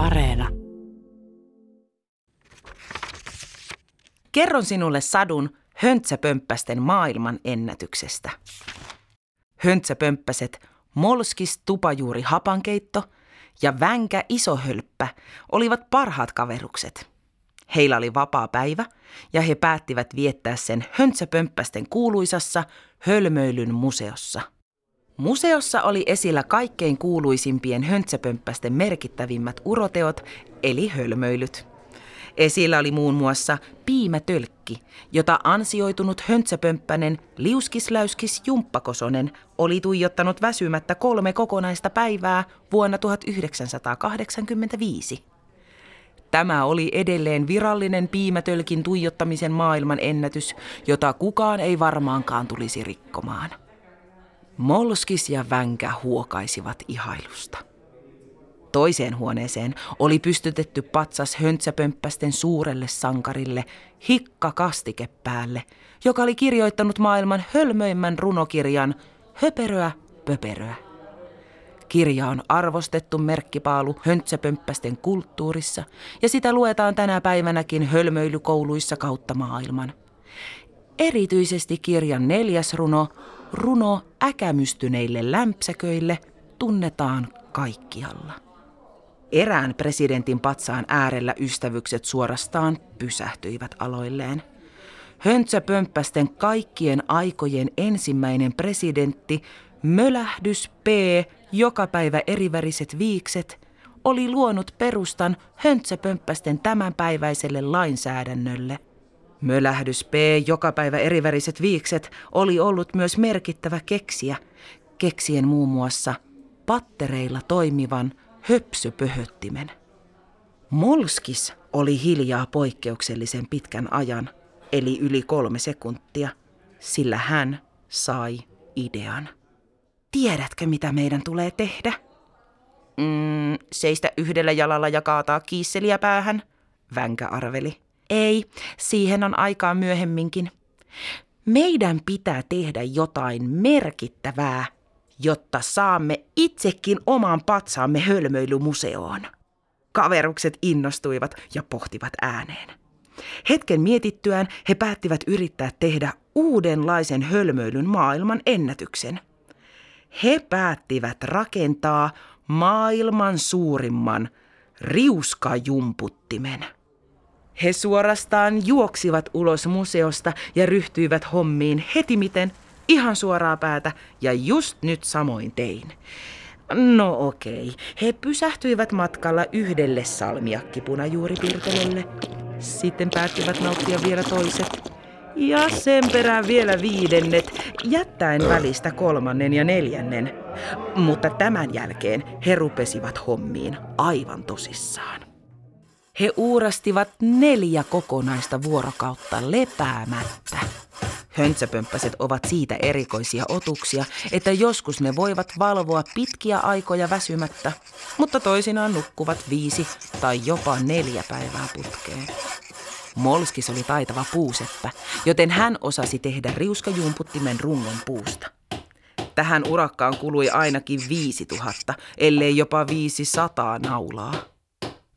Areena. Kerron sinulle sadun höntsäpömppästen maailman ennätyksestä. Höntsäpömppäset Molskis tupajuuri hapankeitto ja Vänkä isohölppä olivat parhaat kaverukset. Heillä oli vapaa päivä ja he päättivät viettää sen höntsäpömppästen kuuluisassa Hölmöilyn museossa – Museossa oli esillä kaikkein kuuluisimpien höntsäpömppästen merkittävimmät uroteot, eli hölmöilyt. Esillä oli muun muassa piimätölkki, jota ansioitunut höntsäpömppänen liuskisläyskis Jumppakosonen oli tuijottanut väsymättä kolme kokonaista päivää vuonna 1985. Tämä oli edelleen virallinen piimätölkin tuijottamisen maailman ennätys, jota kukaan ei varmaankaan tulisi rikkomaan. Molskis ja Vänkä huokaisivat ihailusta. Toiseen huoneeseen oli pystytetty patsas höntsäpömppästen suurelle sankarille hikka kastike päälle, joka oli kirjoittanut maailman hölmöimmän runokirjan Höperöä, pöperöä. Kirja on arvostettu merkkipaalu höntsäpömppästen kulttuurissa ja sitä luetaan tänä päivänäkin hölmöilykouluissa kautta maailman. Erityisesti kirjan neljäs runo runo äkämystyneille lämpsäköille tunnetaan kaikkialla. Erään presidentin patsaan äärellä ystävykset suorastaan pysähtyivät aloilleen. Höntsäpömppästen kaikkien aikojen ensimmäinen presidentti, Mölähdys P, joka päivä eriväriset viikset, oli luonut perustan höntsäpömppästen tämänpäiväiselle lainsäädännölle – Mölähdys P, joka päivä eriväriset viikset, oli ollut myös merkittävä keksiä, keksien muun muassa pattereilla toimivan höpsöpöhöttimen. Molskis oli hiljaa poikkeuksellisen pitkän ajan, eli yli kolme sekuntia, sillä hän sai idean. Tiedätkö, mitä meidän tulee tehdä? Mm, seistä yhdellä jalalla ja kaataa kiisseliä päähän, Vänkä arveli. Ei, siihen on aikaa myöhemminkin. Meidän pitää tehdä jotain merkittävää, jotta saamme itsekin oman patsaamme hölmöilymuseoon. Kaverukset innostuivat ja pohtivat ääneen. Hetken mietittyään he päättivät yrittää tehdä uudenlaisen hölmöilyn maailman ennätyksen. He päättivät rakentaa maailman suurimman riuskajumputtimen. He suorastaan juoksivat ulos museosta ja ryhtyivät hommiin heti miten ihan suoraa päätä ja just nyt samoin tein. No okei, he pysähtyivät matkalla yhdelle salmiakkipunajuuripirtelölle. Sitten päättivät nauttia vielä toiset. Ja sen perään vielä viidennet, jättäen välistä kolmannen ja neljännen. Mutta tämän jälkeen he rupesivat hommiin aivan tosissaan. He uurastivat neljä kokonaista vuorokautta lepäämättä. Höntsäpömppäset ovat siitä erikoisia otuksia, että joskus ne voivat valvoa pitkiä aikoja väsymättä, mutta toisinaan nukkuvat viisi tai jopa neljä päivää putkeen. Molskis oli taitava puuseppä, joten hän osasi tehdä riuskajumputtimen rungon puusta. Tähän urakkaan kului ainakin viisi tuhatta, ellei jopa viisi sataa naulaa.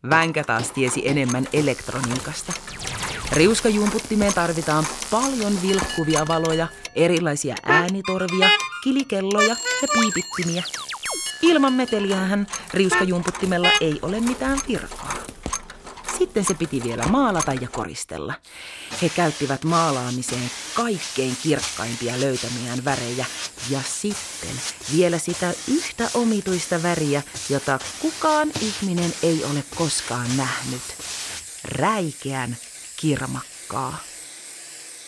Vänkä taas tiesi enemmän elektroniikasta. Riuskajumputtimeen tarvitaan paljon vilkkuvia valoja, erilaisia äänitorvia, kilikelloja ja piipittimiä. Ilman meteliähän riuskajumputtimella ei ole mitään virkaa. Sitten se piti vielä maalata ja koristella. He käyttivät maalaamiseen kaikkein kirkkaimpia löytämiään värejä ja sitten vielä sitä yhtä omituista väriä, jota kukaan ihminen ei ole koskaan nähnyt. Räikeän kirmakkaa.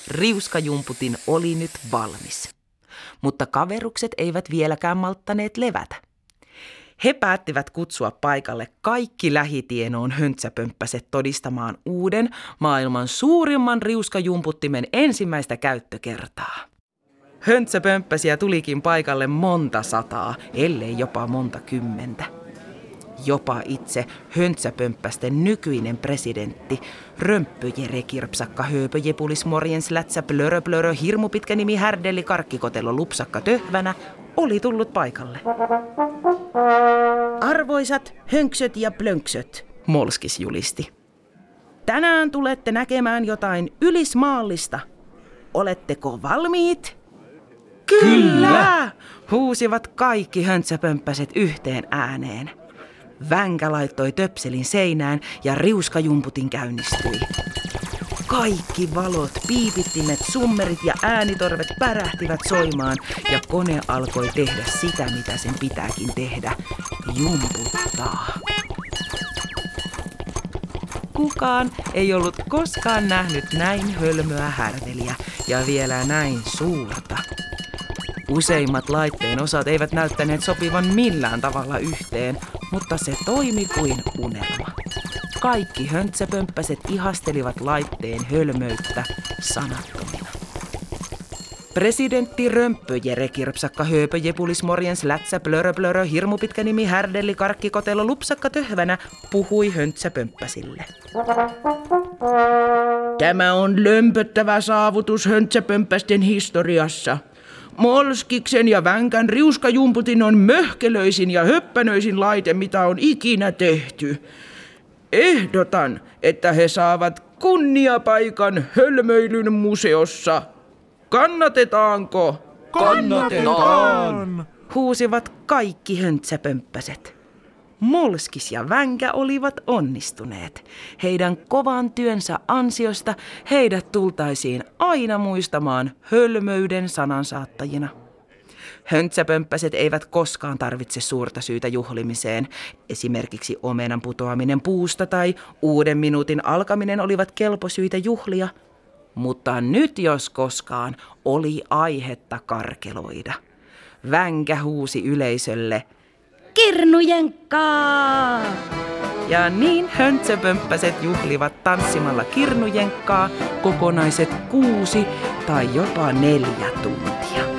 Riuskajumputin oli nyt valmis. Mutta kaverukset eivät vieläkään malttaneet levätä. He päättivät kutsua paikalle kaikki lähitienoon höntsäpömppäset todistamaan uuden maailman suurimman riuskajumputtimen ensimmäistä käyttökertaa. Höntsäpömppäsiä tulikin paikalle monta sataa, ellei jopa monta kymmentä. Jopa itse höntsäpömppästen nykyinen presidentti, Römppöjere Kirpsakka Hööpöjepulis Morjens Lätsä Plörö Plörö Hirmupitkä nimi Härdelli Karkkikotelo Lupsakka Töhvänä oli tullut paikalle. Arvoisat hönksöt ja plönksöt, Molskis julisti. Tänään tulette näkemään jotain ylismaallista. Oletteko valmiit? Kyllä! Huusivat kaikki höntsäpömppäset yhteen ääneen. Vänkä laittoi töpselin seinään ja riuskajumputin käynnistyi. Kaikki valot, piipittimet, summerit ja äänitorvet pärähtivät soimaan ja kone alkoi tehdä sitä, mitä sen pitääkin tehdä. Jumputtaa. Kukaan ei ollut koskaan nähnyt näin hölmöä härveliä ja vielä näin suurta. Useimmat laitteen osat eivät näyttäneet sopivan millään tavalla yhteen, mutta se toimi kuin unelma. Kaikki höntsäpömppäset ihastelivat laitteen hölmöyttä sanattomina. Presidentti Römppö Jere Kirpsakka Hööpö Jepulis Morjens Lätsä Plörö Plörö Hirmupitkä nimi Härdelli Karkkikotelo Lupsakka Töhvänä puhui höntsäpömppäsille. Tämä on lömpöttävä saavutus höntsäpömppästen historiassa. Molskiksen ja Vänkän riuskajumputin on möhkelöisin ja höppänöisin laite, mitä on ikinä tehty. Ehdotan, että he saavat kunniapaikan hölmöilyn museossa. Kannatetaanko? Kannatetaan! Huusivat kaikki höntsäpömppäset. Molskis ja Vänkä olivat onnistuneet. Heidän kovan työnsä ansiosta heidät tultaisiin aina muistamaan hölmöyden sanansaattajina. Höntsäpömppäset eivät koskaan tarvitse suurta syytä juhlimiseen. Esimerkiksi omenan putoaminen puusta tai uuden minuutin alkaminen olivat kelposyitä juhlia. Mutta nyt jos koskaan oli aihetta karkeloida. Vänkä huusi yleisölle – Kirnujenkkaa! Ja niin höntsäpömppäset juhlivat tanssimalla kirnujenkkaa kokonaiset kuusi tai jopa neljä tuntia.